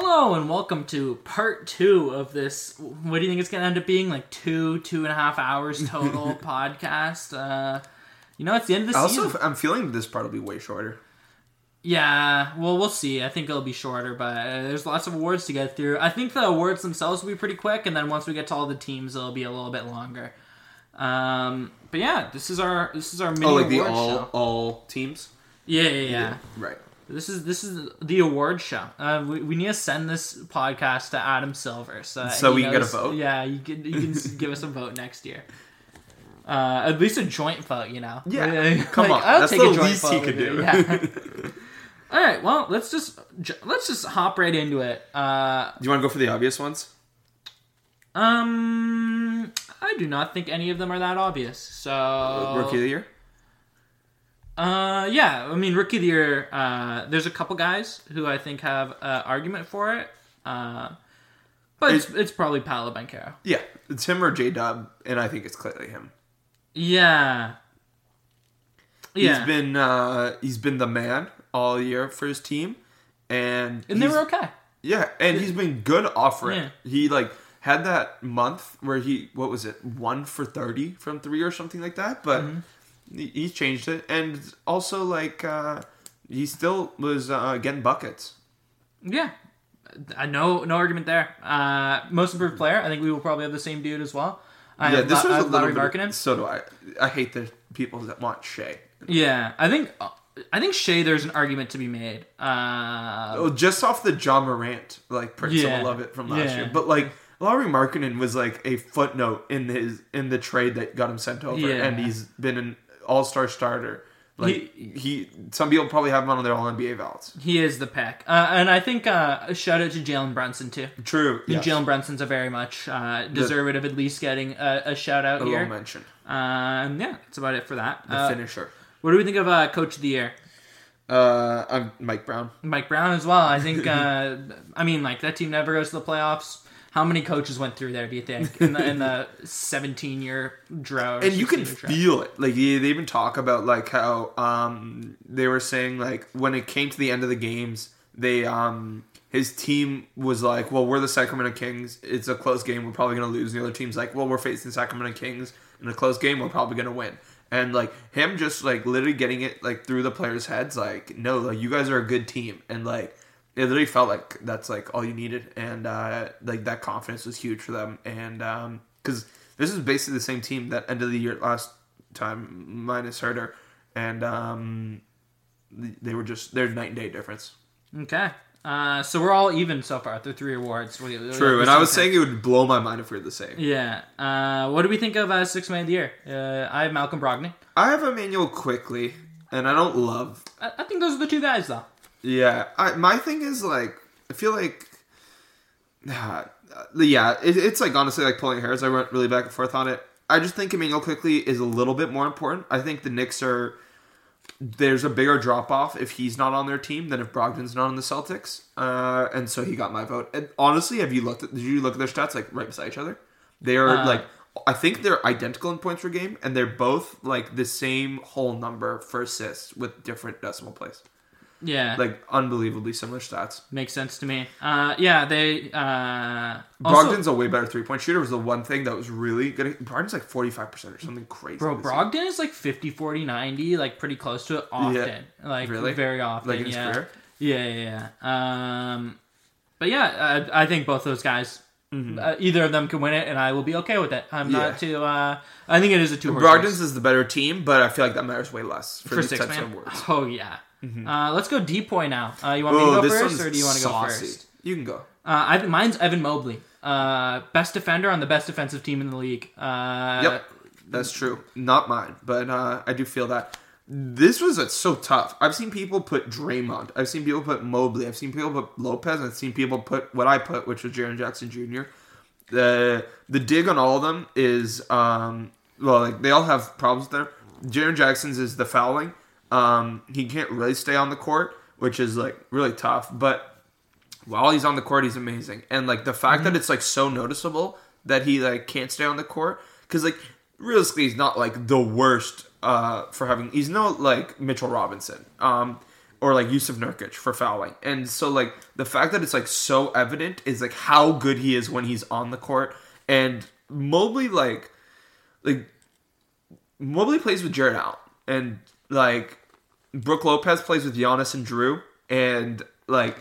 Hello and welcome to part two of this. What do you think it's going to end up being? Like two, two and a half hours total podcast. Uh, you know, it's the end of the Also, season. I'm feeling this part will be way shorter. Yeah, well, we'll see. I think it'll be shorter, but uh, there's lots of awards to get through. I think the awards themselves will be pretty quick, and then once we get to all the teams, it'll be a little bit longer. Um, but yeah, this is our this is our mini Oh, like the all show. all teams. Yeah, yeah, yeah. Right. This is this is the award show. Uh, we, we need to send this podcast to Adam Silver so, So he we can get a vote? Yeah, you can you can give us a vote next year. Uh, at least a joint vote, you know. Yeah, come on, I'll that's take the a joint least he vote could with do. Yeah. All right. Well, let's just let's just hop right into it. Uh, Do you want to go for the obvious ones? um, I do not think any of them are that obvious. So Rookie of the year. Uh, yeah. I mean, rookie of the year. Uh, there's a couple guys who I think have uh, argument for it. Uh, but it's, it's probably Paolo Banchero. Yeah, it's him or J Dub, and I think it's clearly him. Yeah. Yeah. He's been uh, he's been the man all year for his team, and and they were okay. Yeah, and he's been good offering. Yeah. He like had that month where he what was it one for thirty from three or something like that, but Mm-hmm. He, he's changed it, and also like uh, he still was uh, getting buckets. Yeah. Uh, no, no argument there. Uh, most improved player. I think we will probably have the same dude as well. I yeah, this La- was a bit. Markkanen. So do I. I hate the people that want Shai. Yeah, I think I think Shai. There's an argument to be made. Uh, Oh, just off the Ja Morant like principle Yeah. of it from last Yeah. year, but like. Lauri Markkanen was like a footnote in his in the trade that got him sent over, Yeah. and he's been an All Star starter. Like he, some people probably have him on their All NBA ballots. he is the pick, uh, and I think uh, a shout out to Jalen Brunson too. True, Yeah. Jalen Brunson's a very much uh, deserved of at least getting a, a shout out a here. little mention. Uh, and yeah, that's about it for that. The Uh, finisher. what do we think of uh, Coach of the Year? Uh, I'm Mike Brown. Mike Brown as well. I think. Uh, I mean, like that team never goes to the playoffs. How many coaches went through there? Do you think in the, in the 17 year drought? and you can 16 year drought? feel it. Like they they even talk about like how um they were saying like when it came to the end of the games, they um his team was like, well, we're the Sacramento Kings. It's a close game. We're probably gonna lose. And the other team's like, well, we're facing Sacramento Kings in a close game. We're probably gonna win. And like him just like literally getting it like through the players' heads, like no, like you guys are a good team, and like it literally felt like that's like all you needed, and uh like that confidence was huge for them, and um because this is basically the same team that end of the year last time minus Huerter, and um they were just they're night and day difference. Okay. Uh, so we're all even so far through three awards. Do True, and I was saying it would blow my mind if we were the same. Yeah. Uh, what do we think of uh, Six Man of the Year? Uh, I have Malcolm Brogdon. I have Immanuel Quickley, and I don't love. I, I think those are the two guys, though. Yeah, I, my thing is like I feel like. Uh, yeah, it, it's like honestly like pulling hairs. I went really back and forth on it. I just think Immanuel Quickley is a little bit more important. I think the Knicks are there's a bigger drop off if he's not on their team than if Brogdon's not on the Celtics. Uh, and so he got my vote. And honestly, have you looked at did you look at their stats like right beside each other? They are Uh, like I think they're identical in points per game, and they're both like the same whole number for assists with different decimal place. Yeah. Like unbelievably similar stats. Makes sense to me. Uh, yeah, they. Uh, also, Brogdon's a way better three point shooter. Was the one thing that was really good. Brogdon's like forty five percent or something crazy. Bro, year. Brogdon is like 50, 40, 90, like pretty close to it often. Like, Really? very often. Like in his yeah. career? Yeah, yeah, yeah. Um, but yeah, I, I think both those guys, uh, either of them can win it, and I will be okay with it. I'm Mm-hmm. Yeah. not too. Uh, I think it is a two Brogdon's is the better team, but I feel like that matters way less for, for six types man. Oh yeah. Uh, let's go depoy now. Uh, you want me to Oh, go first, or do you want to go saucy. first? You can go. Uh, I, mine's Evan Mobley, uh, best defender on the best defensive team in the league. Uh, Yep, that's true. Not mine, but uh, I do feel that this was uh, so tough. I've seen people put Draymond. I've seen people put Mobley. I've seen people put Lopez. I've seen people put what I put, which was Jaren Jackson Jr. The the dig on all of them is um, well, like they all have problems there. Jaren Jackson's is the fouling. Um, he can't really stay on the court, which is like really tough. But while he's on the court, he's amazing. And like the fact that it's like so noticeable that he like can't stay on the court because like realistically, he's not like the worst uh, for having. He's no like Mitchell Robinson. Um, or like Jusuf Nurkic for fouling. And so like the fact that it's like so evident is like how good he is when he's on the court. And Mobley like like Mobley plays with Jarrett Allen and like Brooke Lopez plays with Giannis and Jrue and like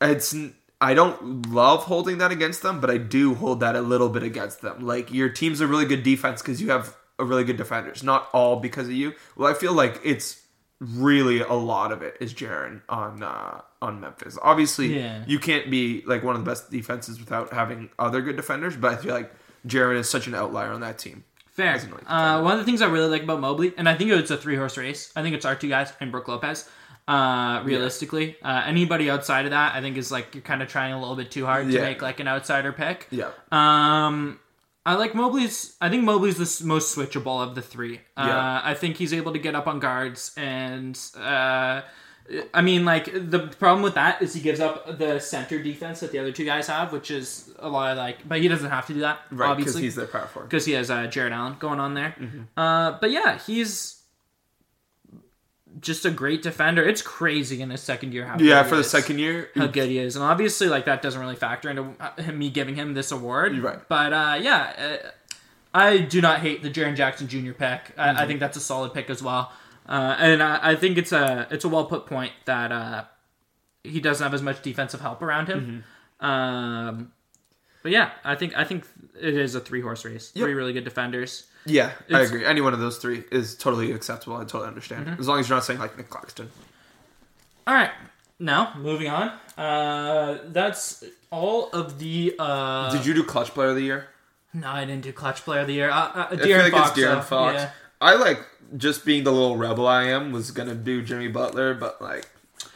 it's I don't love holding that against them, but I do hold that a little bit against them. Like your team's a really good defense because you have a really good defenders, not all because of you. Well, I feel like it's really a lot of it is Jaren on uh, on Memphis. Obviously, Yeah. you can't be like one of the best defenses without having other good defenders, but I feel like Jaren is such an outlier on that team. Fair. Uh, one of the things I really like about Mobley, and I think it's a three horse race. I think it's our two guys and Brooke Lopez. Uh, realistically, uh, anybody outside of that, I think is like you're kind of trying a little bit too hard to Yeah. make like an outsider pick. Yeah. Um, I like Mobley's. I think Mobley's the s- most switchable of the three. Uh, Yeah. I think he's able to get up on guards, and uh, I mean, like the problem with that is he gives up the center defense that the other two guys have, which is a lot of like. But he doesn't have to do that, Right, because obviously, he's their power forward. because he has uh, Jarrett Allen going on there. Uh, but yeah, he's just a great defender. It's crazy in his second year how Yeah, good he for the is second year, how good he is, and obviously, like that doesn't really factor into uh, him, me giving him this award. You're right. But uh, yeah, uh, I do not hate the Jaren Jackson Jr. pick. I, Mm-hmm. I think that's a solid pick as well, uh, and I, I think it's a it's a well put point that uh, he doesn't have as much defensive help around him. Mm-hmm. Um, but yeah, I think I think it is a three horse race. Three really good defenders. yeah, I agree. Any one of those three is totally acceptable. I totally understand. Mm-hmm. As long as you're not saying like Nick Claxton. All right, now moving on. Uh, that's all of the. Uh, Did you do clutch player of the year? No, I didn't do clutch player of the year. Uh, uh, I feel like Fox. it's De'Aaron. Fox. Yeah. I like just being the little rebel I am was gonna do Jimmy Butler, but like,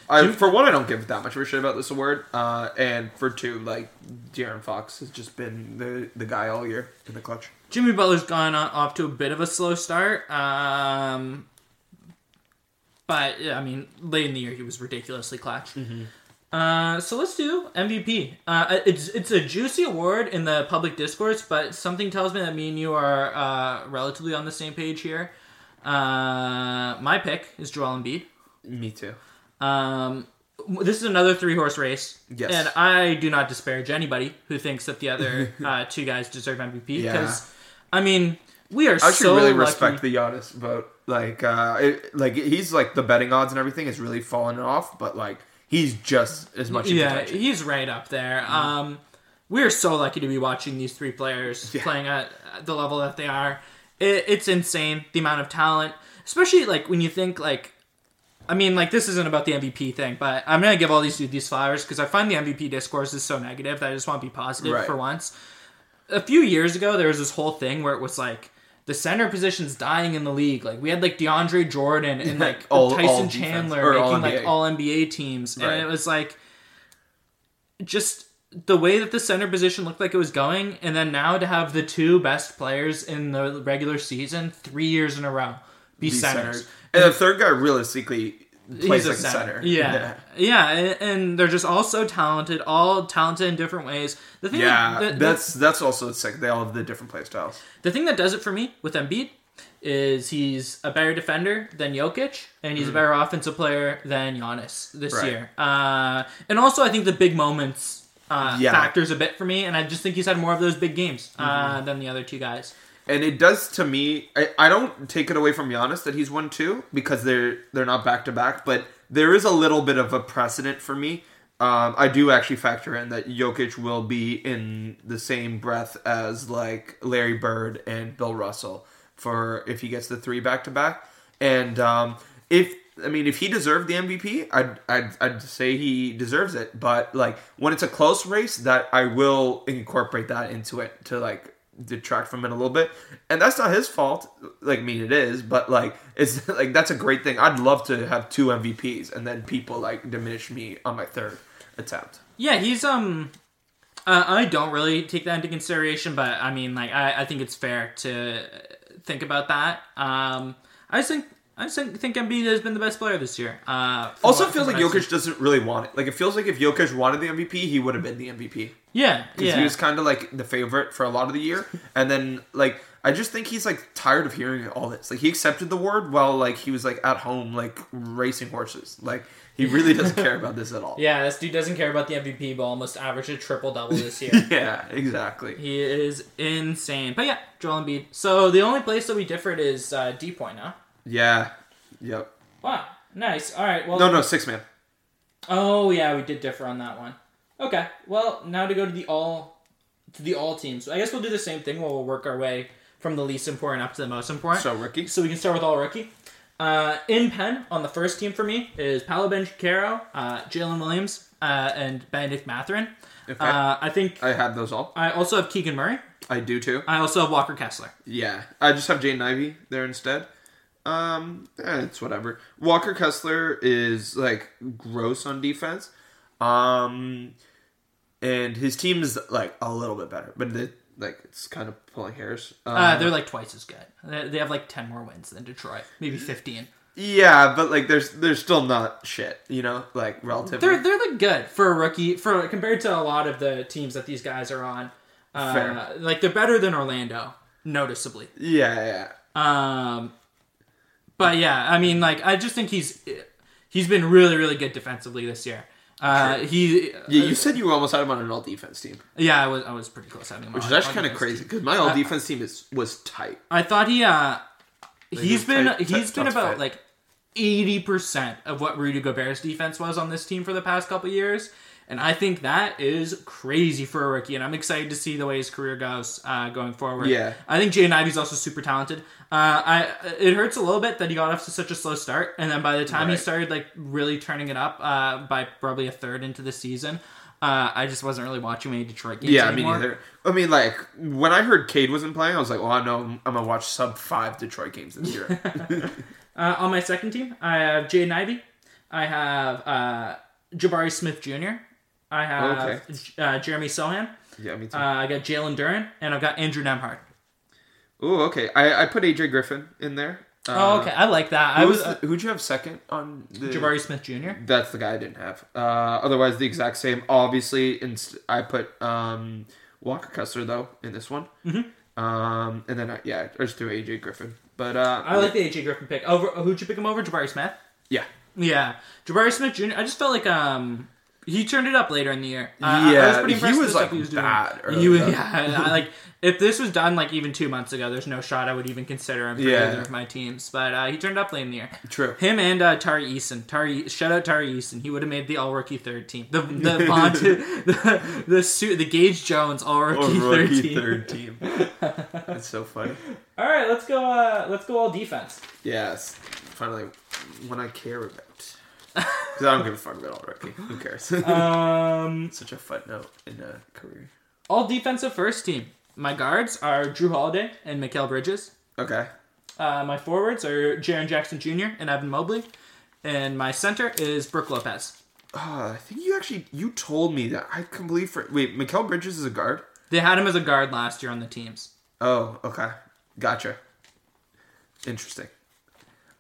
I for one I don't give that much of a shit about this award, uh, and for two like De'Aaron Fox has just been the the guy all year in the clutch. Jimmy Butler's gone on, off to a bit of a slow start. Um, but yeah, I mean, late in the year he was ridiculously clutch. Uh, so let's do MVP. Uh, it's it's a juicy award in the public discourse, but something tells me that me and you are uh, relatively on the same page here. Uh, my pick is Joel Embiid. Me too. Um, this is another three horse race. Yes. And I do not disparage anybody who thinks that the other uh, two guys deserve MVP Yeah. because, I mean, we are I should so really lucky. respect the Giannis vote. Like, uh, it, like he's like the betting odds and everything is really falling off, but like he's just as much. Yeah, he's right up there. Um, we are so lucky to be watching these three players Yeah. playing at at the level that they are. It, it's insane the amount of talent, especially like when you think like. I mean, like this isn't about the MVP thing, but I'm gonna give all these dudes these flowers because I find the MVP discourse is so negative that I just want to be positive Right. for once. A few years ago, there was this whole thing where it was like the center position's dying in the league. Like we had like DeAndre Jordan and like All- Tyson all Chandler or making all like all NBA teams, and it was like just the way that the center position looked like it was going, and then now to have the two best players in the regular season three years in a row be, centers. And the third guy realistically plays He's a like center. center. Yeah, yeah, and, and they're just all so talented, all talented in different ways. The thing, Yeah, that, the, that's that's also sick. They all have the different play styles. the thing that does it for me with Embiid is he's a better defender than Jokic, and he's a better offensive player than Giannis this. Right. year. Uh, and also, I think the big moments uh, Yeah. factors a bit for me, and I just think he's had more of those big games uh, Mm-hmm. than the other two guys. And it does to me. I, I don't take it away from Giannis that he's won two because they're they're not back to back, but there is a little bit of a precedent for me. Um, I do actually factor in that Jokic will be in the same breath as like Larry Bird and Bill Russell for if he gets the three back to back. And um, if I mean if he deserved the MVP, I'd, I'd I'd say he deserves it. But like when it's a close race, that I will incorporate that into it to like detract from it a little bit and that's not his fault like i mean it is but like it's like that's a great thing i'd love to have two mvps and then people like diminish me on my third attempt Yeah, he's um. Uh, I don't really take that into consideration, but I mean, like, I, I think it's fair to think about that. Um, I just think I just think, think Embiid has been the best player this year. Uh, also what- feels like Jokic doesn't really want it like it feels like if Jokic wanted the mvp he would have been the mvp. Yeah, because yeah. he was kind of like the favorite for a lot of the year and then like I just think he's like tired of hearing all this. Like he accepted the award while like he was like at home like racing horses. Like he really doesn't care about this at all. Yeah, this dude doesn't care about the MVP, but almost averaged a triple double this year. Yeah, exactly. he is insane. But yeah, Joel Embiid. So the only place that we differed is uh, D point, huh? Yeah. Yep. Wow, nice. All right. Well, No, no, six man. Oh yeah, we did differ on that one. Okay. Well, now to go to the all to the all teams. So I guess we'll do the same thing. We'll work our way from the least important up to the most important. So rookie. So we can start with all rookie. Uh, in pen on the first team for me is Paolo Banchero, uh, Jalen Williams, uh, and Bennedict Mathurin. Okay. Uh, I think I have those all. I also have Keegan Murray. I do too. I also have Walker Kessler. Yeah, I just have Jaden Ivey there instead. Um, eh, it's whatever. Walker Kessler is like gross on defense. Um, and his team is like a little bit better, but it, like it's kind of pulling hairs. Um, Uh, they're like twice as good. They they have like ten more wins than Detroit, maybe fifteen. yeah, but like there's they're still not shit, you know, like relatively. They're they're like good for a rookie for compared to a lot of the teams that these guys are on. Uh, Fair. Like they're better than Orlando, noticeably. yeah, yeah. Um, but yeah, I mean, like I just think he's he's been really really good defensively this year. Uh, he Yeah, you said you were almost had him on an all defense team, yeah, I was I was pretty close having him. which on- is actually on kind of crazy team. because my all defense team is was tight. I thought he uh he's been tight- he's tight- been tough about like eighty percent of what Rudy Gobert's defense was on this team for the past couple years. And I think that is crazy for a rookie, and I'm excited to see the way his career goes uh, going forward. Yeah. I think Jaden Ivey's also super talented. Uh, I it hurts a little bit that he got off to such a slow start, and then by the time he started like really turning it up uh, by probably a third into the season, uh, I just wasn't really watching many Detroit games Yeah, me anymore. neither. I mean, like when I heard Cade wasn't playing, I was like, "Well, I know I'm gonna watch sub five Detroit games this year." Uh, on my second team, I have Jaden Ivey. I have uh, Jabari Smith Jr. I have Okay. uh, Jeremy Sochan. yeah, me too. Uh, I got Jalen Duren, and I've got Andrew Nembhard. oh, okay. I, I put AJ Griffin in there. Uh, oh, okay. I like that. I was uh, the, who'd you have second on the Jabari Smith Jr. That's the guy I didn't have. Uh, otherwise, the exact same. Obviously, in, I put um, Walker Kessler though in this one. Mm-hmm. Um, and then I, yeah, I just threw AJ Griffin. But uh, I like the AJ Griffin pick. Over who'd you pick him over? Jabari Smith. yeah, Yeah, Jabari Smith Jr. I just felt like um he turned it up later in the year. Uh, I- I Yeah, was pretty he impressed was, stuff like, he was doing. bad early He was, yeah, I, like if this was done like even two months ago, there's no shot I would even consider him for Yeah. either of my teams. But uh, he turned up late in the year. true. Him and uh, Tari Eason. Tari, shout out Tari Eason. He would have made the All Rookie third team. The the the the, suit, the Gage Jones All Rookie third team. third team. That's so funny. All right, let's go. Uh, let's go all defense. Yes, finally, one I care about. Because I don't give a fuck about all rookie. Who cares? Um, Such a footnote in a career. all defensive first team. My guards are Jrue Holiday and Mikal Bridges. Okay. Uh, my forwards are Jaren Jackson Jr. and Evan Mobley, and my center is Brooke Lopez. Uh, I think you actually you told me that. I completely for- wait. Mikal Bridges is a guard. They had him as a guard last year on the teams. Oh, okay. Gotcha. Interesting.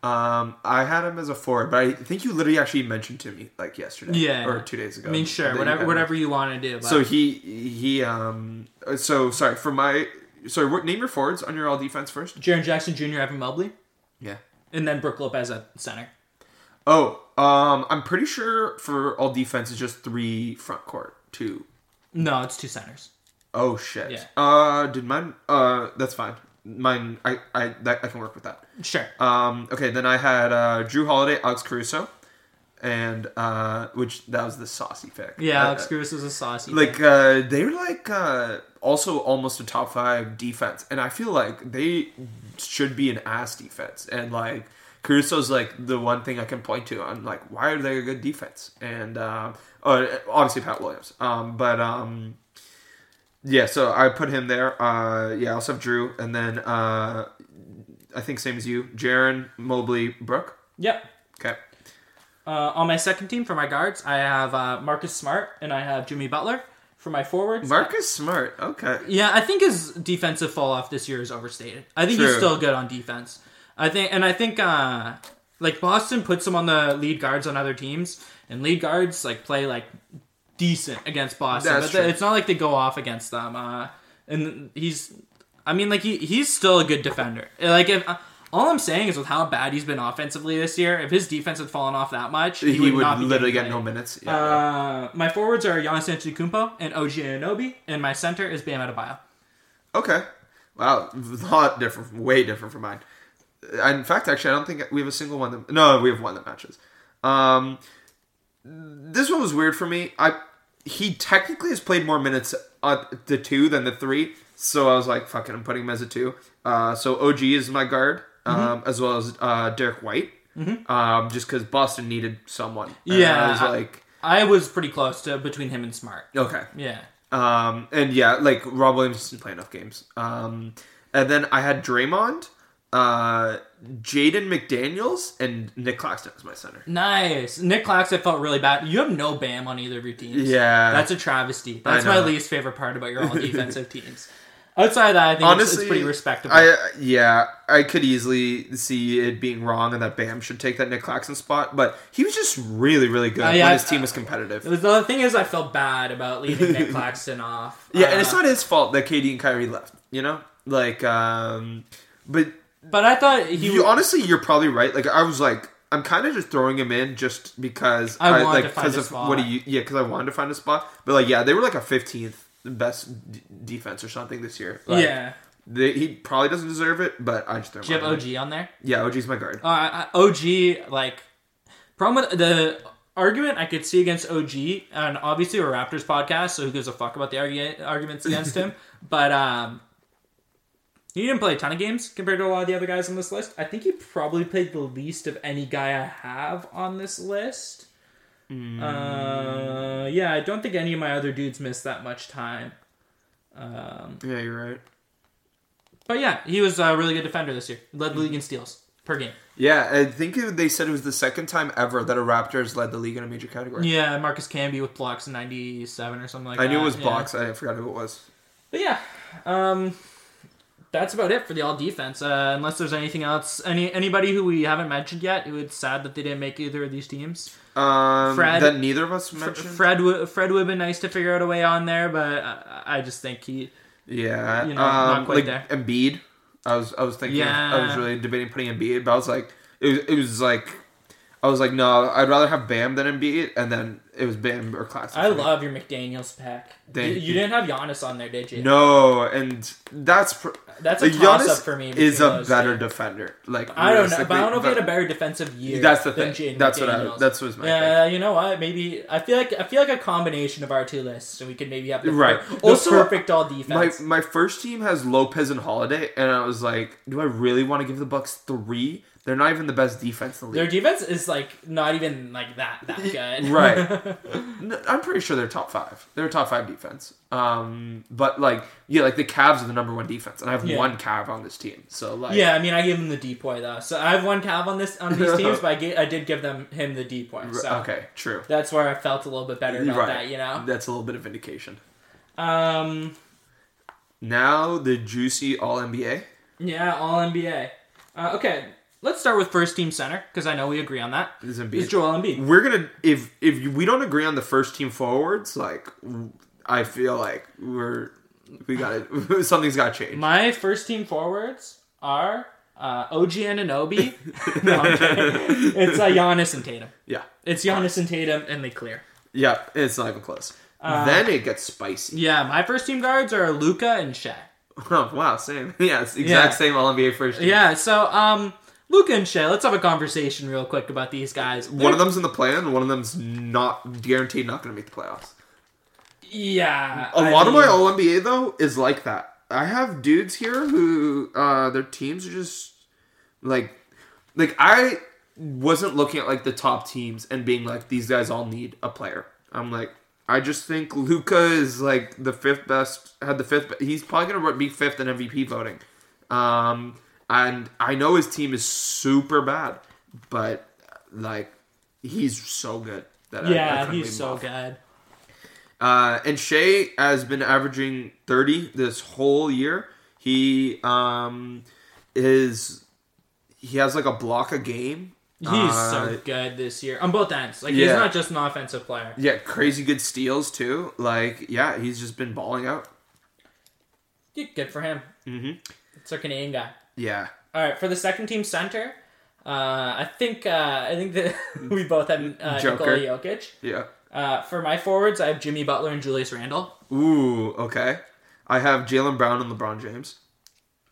Um, I had him as a forward, but I think you literally actually mentioned to me like yesterday, Yeah. or two days ago. I mean, sure, whatever, him. whatever you want to do. But So he he um. So sorry for my sorry. What name your forwards on your all defense first? Jaren Jackson Jr., Evan Mobley, Yeah. and then Brooke Lopez at center. Oh, um, I'm pretty sure for all defense it's just three front court, two. No, it's two centers. Oh shit. Yeah. Uh, did mine? Uh, that's fine. Mine, I, I, that, I can work with that. Sure. Um, okay, then I had uh, Jrue Holiday, Alex Caruso, and uh, which that was the saucy pick. Yeah, Uh, Alex Cruz is a saucy. like pick. uh, they're like uh, also almost a top five defense, and I feel like they should be an ass defense. And like Caruso's like the one thing I can point to. I'm like, why are they a good defense? And uh, uh, obviously Pat Williams, um, but um, yeah. So I put him there. Uh, yeah, I also have Jrue, and then uh, I think same as you, Jaren Mobley, Brooke. yep. Okay. Uh, on my second team for my guards, I have uh, Marcus Smart and I have Jimmy Butler. For my forwards, Marcus Smart. Okay. Yeah, I think his defensive fall off this year is overstated. I think he's still good on defense. I think, and I think, uh, like Boston puts him on the lead guards on other teams, and lead guards like play like decent against Boston, That's but true. it's not like they go off against them. Uh, and he's, I mean, like he he's still a good defender. Like if uh, all I'm saying is with how bad he's been offensively this year, if his defense had fallen off that much, he, He, would, would, not literally get no minutes. Yeah. Uh, my forwards are Giannis Antetokounmpo and OG Anunoby, and my center is Bam Adebayo. okay. Wow, a lot different, way different from mine. In fact, actually, I don't think we have a single one. That, no, we have one that matches. Um, this one was weird for me. I he technically has played more minutes at the two than the three, so I was like, "Fuck it, I'm putting him as a two. Uh, so OG is my guard, Mm-hmm. um, as well as uh, Derrick White, um, just because Boston needed someone. Yeah, I was I- like, I was pretty close to between him and Smart. okay, Yeah. Um, and yeah, like Rob Williams didn't play enough games. Um, and then I had Draymond, uh, Jaden McDaniels, and Nick Claxton as my center. Nice. Nick Claxton felt really bad. You have no Bam on either of your teams. Yeah. That's a travesty. That's my least favorite part about your all defensive teams. Outside of that, I think it's- Honestly, it's, pretty respectable. I yeah, I could easily see it being wrong and that Bam should take that Nick Claxton spot, but he was just really, really good Uh, when yeah, his team uh, was competitive. the thing is, I felt bad about leaving Nick Claxton off. yeah, and it's Uh, not his fault that KD and Kyrie left. You know, like, um, but But I thought he. you honestly, you're probably right. Like I was like, I'm kind of just throwing him in just because I wanted like to find a of spot. what he yeah because I wanted to find a spot. But like yeah, they were like a 15th best d- defense or something this year. Like, yeah. they, he probably doesn't deserve it, but I just throw Do you have. OG on there? Yeah, OG's my guard. Uh, OG, like, problem with the argument I could see against OG, and obviously we're a Raptors podcast, so who gives a fuck about the argu- arguments against him? But um, he didn't play a ton of games compared to a lot of the other guys on this list. I think he probably played the least of any guy I have on this list. Uh, yeah, I don't think any of my other dudes missed that much time. Um, Yeah, you're right. but yeah, he was a really good defender this year. Led the league in steals per game. Yeah, I think they said it was the second time ever that a Raptors led the league in a major category. Yeah, Marcus Camby with blocks in '97 or something like I that. I knew it was yeah. blocks. I forgot who it was. But yeah, um, that's about it for the all defense. Uh, unless there's anything else, any anybody who we haven't mentioned yet, who it's sad that they didn't make either of these teams. Um, Fred- that neither of us mentioned. Fred, Fred would have been nice to figure out a way on there, but I, I just think he. Yeah, You know, not um, quite like there. Embiid. I was I was thinking of- I was really debating putting Embiid, but I was like it was it was like I was like no, I'd rather have Bam than Embiid, and then it was Bam or Claxton. I love your McDaniel's pack. You, Thank you you. didn't have Giannis on there, did you? no, and that's pr- That's a like toss up for me. is a those better defender. Like I don't know, but I don't know if he had a better defensive year. That's the thing. That's what I. That's was my Yeah, you know what? Maybe I feel like I feel like a combination of our two lists, and we could maybe have the, Right. per- Also, perfect all defense. My defense. my first team has Lopez and Holiday, and I was like, do I really want to give the Bucks three? They're not even the best defense in the league. Their league. defense is like not even like that that good. Right. No, I'm pretty sure they're top five. They're a top five defense. Um, but like, yeah, like the Cavs are the number one defense, and I have Yeah. one Cav on this team. So like, yeah, I mean, I gave him the depoy though, so I have one Cav on this on these teams, but I, gave, I did give them him the depoy. r- So okay, true. that's where I felt a little bit better about Right. that, you know. That's a little bit of vindication. Um, Now the juicy All NBA. yeah, all NBA. Uh, okay, let's start with first team center because I know we agree on that. Is It's Embiid. Joel Embiid. We're gonna if if we don't agree on the first team forwards, like I feel like we're we got to something's got to change. My first team forwards are uh, OG Anunoby. no. It's uh, Giannis and Tatum. Yeah, It's Giannis and Tatum, and they clear. yeah, it's not even close. Uh, then it gets spicy. Yeah, my first team guards are Luka and Shaq. Oh, wow, same. Yeah, it's the Yeah. exact same All NBA first team. Yeah, so um, Luka and Shai, let's have a conversation real quick about these guys. One of them's in the plan, one of them's not guaranteed not going to make the playoffs. yeah, A I lot of my mean, All NBA though is like that. I have dudes here who uh their teams are just like like I wasn't looking at like the top teams and being like these guys all need a player. I'm like I just think Luka is like the fifth best had the fifth he's probably going to be fifth in MVP voting. Um and I know his team is super bad, but like he's so good that I- I yeah, he's so off. good. Uh, and Shai has been averaging 30 this whole year. He um is he has like a block a game. He's Uh, so good this year on both ends. Like he's not just an offensive player. Yeah, crazy good steals too. Like yeah, he's just been balling out. Yeah, Good for him. Mm-hmm. It's our Canadian guy. Yeah. All right, for the second team center, uh, I think uh, I think that we both have uh, Joker. Nikola Jokic. Yeah. Uh, for my forwards, I have Jimmy Butler and Julius Randle. Ooh. Okay. I have Jaylen Brown and LeBron James.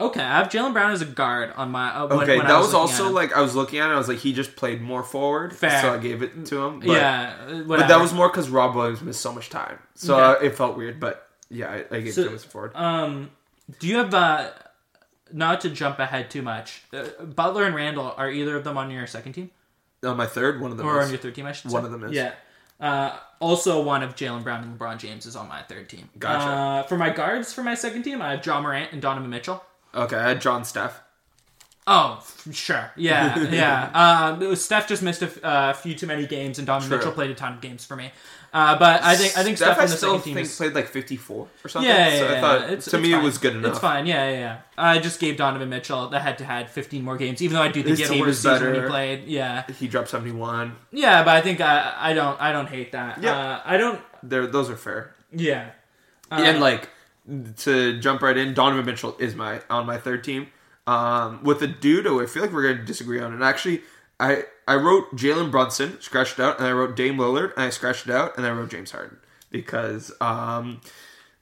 Okay, I have Jaylen Brown as a guard on my. Uh, when, Okay, when that was, looking also like I was looking at it. I was like, he just played more forward, Fair. so I gave it to him. But, yeah, uh, but that was more because Rob Williams missed so much time, so Okay. uh, it felt weird. But yeah, I, I gave So- it to him as a forward. Um, do you have uh, not to jump ahead too much? Uh, Butler and Randle are either of them on your second team on my third, one of them or is. on your third team? I should say. One of them is. Yeah. Uh, also, one of Jaylen Brown and LeBron James is on my third team. Gotcha. Uh, for my guards for my second team, I have Ja Morant and Donovan Mitchell. Okay, I had John Steph. Oh, sure. Yeah, yeah. Um, Steph just missed a f- uh, few too many games, and Donovan True. Mitchell played a ton of games for me. Uh, but I think I think Steph, I on the still second team think is played like fifty four or something. Yeah, yeah, so yeah, I thought It's, to it's me fine. it was good enough. It's fine. Yeah, yeah, yeah. I just gave Donovan Mitchell the head-to-head 15 more games, even though I do think His he had a team worse is season when he played. Yeah, He dropped seventy one. yeah, but I think I, I don't I don't hate that. Yeah. Uh, I don't. There, those are fair. Yeah. Uh, and like to jump right in, Donovan Mitchell is my on my third team. Um, with the dude who I feel like we're going to disagree on. And actually, I I wrote Jalen Brunson, scratched it out, and I wrote Dame Lillard, and I scratched it out, and I wrote James Harden. Because um,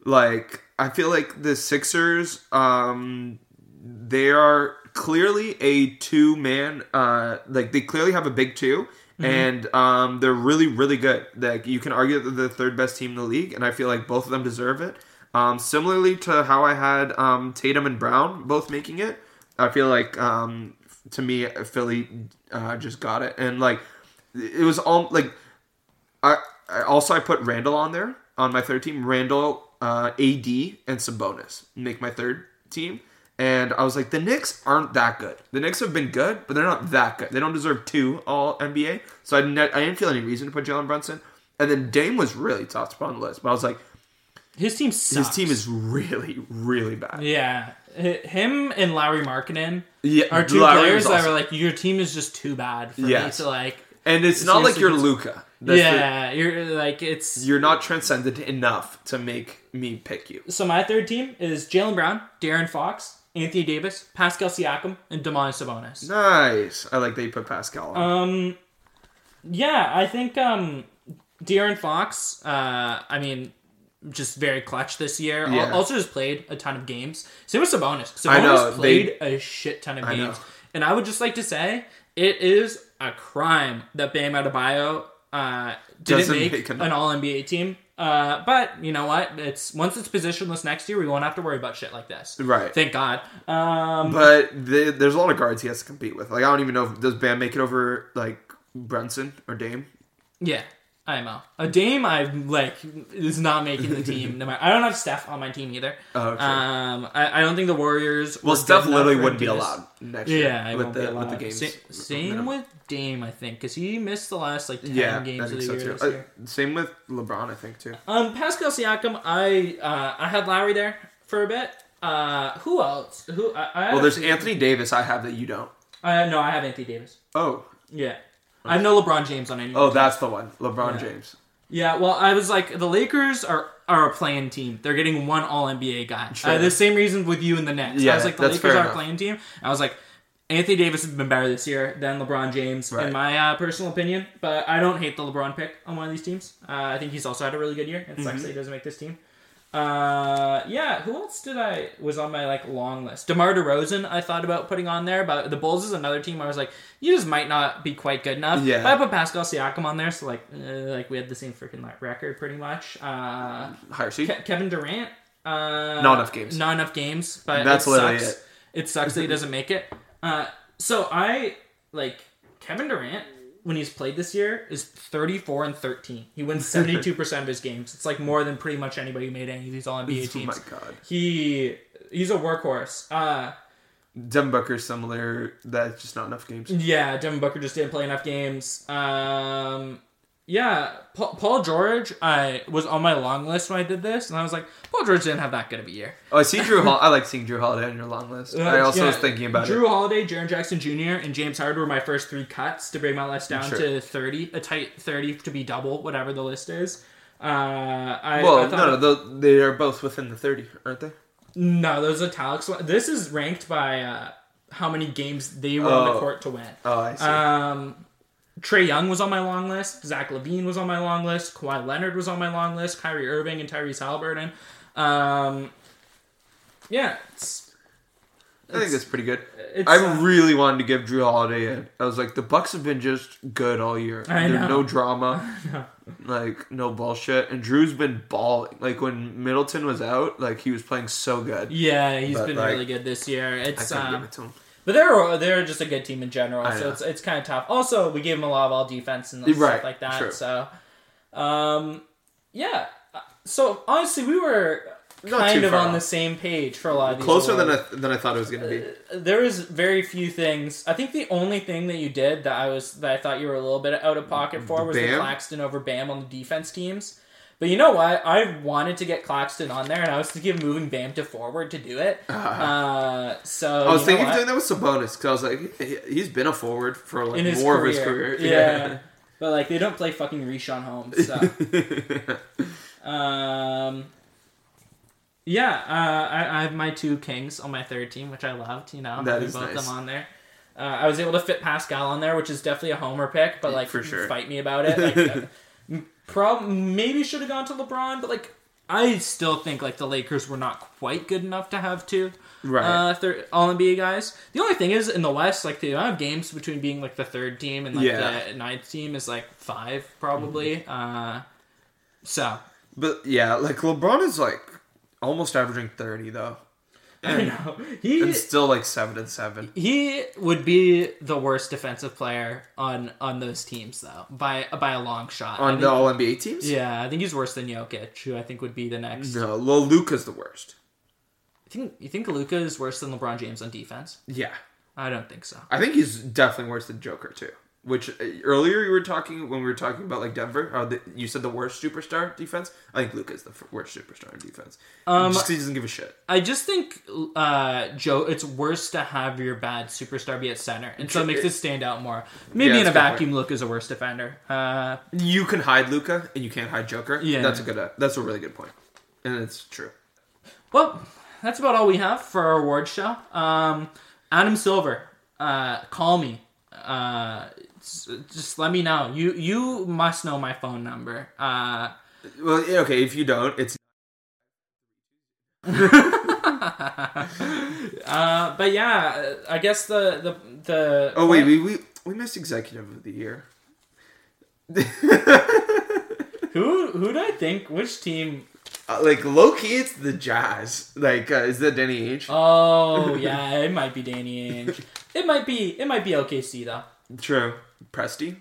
like I feel like the Sixers um they are clearly a two man uh like they clearly have a big 2 and um they're really really good. Like you can argue that they're the third best team in the league and i feel like both of them deserve it. Um similarly to how i had um tatum and brown both making it i feel like um to me philly uh just got it and like it was all like I, I also I put Randle on there on my third team. Randle, uh, AD, and Sabonis make my third team. And I was like, the Knicks aren't that good. The Knicks have been good, but they're not that good. They don't deserve two All NBA. So I didn't, I didn't feel any reason to put Jalen Brunson. And then Dame was really top spot on the list, but I was like, his team sucks. his team is really, really bad. Yeah, him and Larry Markkanen Yeah, are two Lowry players was that awesome. are like your team is just too bad for me Yes. to like. and it's not like you're Luka. yeah, you're like it's. you're not transcendent enough to make me pick you. So my third team is Jaylen Brown, De'Aaron Fox, Anthony Davis, Pascal Siakam, and Domantas Sabonis. Nice. I like that you put Pascal on. Um, yeah, I think um, De'Aaron Fox. Uh, I mean, just very clutch this year. Yeah. Also, just played a ton of games. Same with Sabonis. Sabonis I know, played a shit ton of I know. games, and I would just like to say it is a crime that Bam Adebayo uh, didn't Doesn't make, make an All NBA team. Uh, but you know what? It's once it's positionless next year, we won't have to worry about shit like this. right. Thank God. Um, But the, there's a lot of guards he has to compete with. Like I don't even know if does Bam make it over like Brunson or Dame. Yeah, IMO. A Dame, I like is not making the team. No matter, I don't have Steph on my team either. Oh, okay. Um, I, I don't think the Warriors. well, Steph literally wouldn't be allowed next year. Yeah, with the with the games. Sa- same minimum. with Dame, I think, because he missed the last like ten yeah, games of the so year. Uh, year. same with LeBron, I think too. Um, Pascal Siakam, I uh, I had Lowry there for a bit. Uh, who else? Who? I, I Well, there's Anthony Davis. I have that you don't. Uh, no, I have Anthony Davis. Oh, Yeah, I have no LeBron James on any. oh, that's the one. LeBron Yeah. James. Yeah, well, I was like, the Lakers are are a playing team. They're getting one All NBA guy. Sure. Uh, the same reason with you and the Nets. Yeah, I was like, the Lakers are a playing team. I was like, Anthony Davis has been better this year than LeBron James, Right. in my uh, personal opinion. But I don't hate the LeBron pick on one of these teams. Uh, I think he's also had a really good year. It Mm-hmm. that he doesn't make this team. Uh, yeah. Who else did I was on my like long list? Demar Derozan. I thought about putting on there, but the Bulls is another team. I was like, you just might not be quite good enough. Yeah. But I put Pascal Siakam on there, so like, uh, like we had the same freaking like, record pretty much. Uh, Higher seed. Ke- Kevin Durant. Uh, Not enough games. Not enough games, but That's it literally sucks. It sucks that he doesn't make it. Uh, so I like Kevin Durant when he's played this year is 34 and 13. He wins 72% of his games. It's like more than pretty much anybody who made any of these All NBA teams. Oh my god. He he's a workhorse. Uh, Devin Booker's similar. That's just not enough games. yeah, Devin Booker just didn't play enough games. Um, yeah, Paul, Paul George. I was on my long list when I did this, and I was like, Paul George didn't have that good of a year. Oh, I see Jrue. Hol- I like seeing Jrue Holiday on your long list. Uh, I also yeah, was thinking about Jrue it. Holiday, Jaren Jackson Jr., and James Harden were my first three cuts to bring my list down Sure. to thirty, a tight thirty to be double, whatever the list is. Uh, I, Well, I no, no, they are both within the thirty, aren't they? No, those italics. This is ranked by uh, how many games they were on the Oh. court to win. Oh, I see. Um, Trae Young was on my long list. Zach LaVine was on my long list. Kawhi Leonard was on my long list. Kyrie Irving and Tyrese Halliburton. Um, yeah, it's, I think that's pretty good. it's, I uh, really wanted to give Jrue Holiday in. I was like, the Bucks have been just good all year. I There's no drama, like no bullshit. And Jrue's been balling. Like when Middleton was out, like he was playing so good. yeah, he's But, been like, really good this year. I It's couldn't um, give it to him. But they're they're just a good team in general, so it's it's kind of tough. Also, we gave them a lot of all defense and Right, stuff like that. true. So, um, yeah. So honestly, we were Not kind of on off. the same page for a lot of these. Closer than awards. I than I thought it was gonna be. there was very few things. I think the only thing that you did that I was that I thought you were a little bit out of pocket for was the Bam? Claxton over Bam on the defense teams. But you know what? I wanted to get Claxton on there, and I was thinking of moving Bam to forward to do it. Uh, so I was thinking of doing that with Sabonis because I was like, he- he's been a forward for like more career. of his career. Yeah. But like they don't play fucking Richaun Holmes. So. um Yeah, uh, I, I have my two kings on my third team, which I loved, you know. That is both nice. them on there. Uh, I was able to fit Pascal on there, which is definitely a homer pick, but like For sure. fight me about it. Like, uh, prob- maybe should have gone to LeBron, but like I still think like the Lakers were not quite good enough to have two Right. uh, third All NBA guys. The only thing is in the West, like the amount of games between being like the third team and like Yeah. the ninth team is like five probably. Uh, so But yeah, like LeBron is like almost averaging thirty though, I know he and still like seven and seven. he would be the worst defensive player on on those teams though by by a long shot. I On think- the All NBA teams, yeah, I think he's worse than Jokic, who I think would be the next. no, well, Luka's the worst. You think you think Luka is worse than LeBron James on defense? Yeah, I don't think so. I think he's definitely worse than Joker too. Which uh, earlier you were talking when we were talking about like Denver, uh, the, you said the worst superstar defense. I think Luka's the f- worst superstar in defense. Um, Just he doesn't give a shit. I just think uh, Joe, it's worse to have your bad superstar be at center, and so it makes it stand out more. Maybe Yeah, in a that's a good vacuum, Luke is a worse defender. Uh, You can hide Luka and you can't hide Joker. Yeah. that's a good. Uh, that's a really good point, and it's true. well, that's about all we have for our award show. Um, Adam Silver, uh, call me. Just let me know. You you must know my phone number. Uh, Well, okay. If you don't, it's uh, but yeah, I guess the the the. Oh wait, we we we missed executive of the year. who who do I think? Which team? Uh, like low key, it's the Jazz. Like, uh, is that Danny Ainge? Oh yeah, it might be Danny Ainge. It might be it might be OKC though. True. Presti,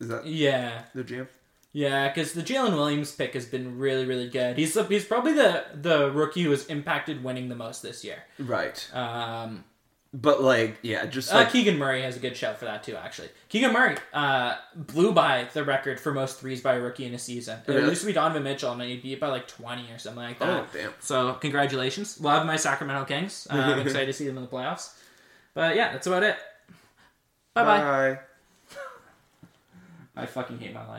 is that Yeah, the jam? yeah, because the Jalen Williams pick has been really really good. He's he's probably the the rookie who has impacted winning the most this year. Right. Um, But like, yeah, just uh, Keegan Murray has a good shout for that too. Actually, Keegan Murray uh, blew by the record for most threes by a rookie in a season. It Really? used to be Donovan Mitchell, and he beat by like twenty or something like that. oh damn. So congratulations. Love my Sacramento Kings. Uh, I'm excited to see them in the playoffs. But yeah, that's about it. Bye bye. Bye. I fucking hate my life.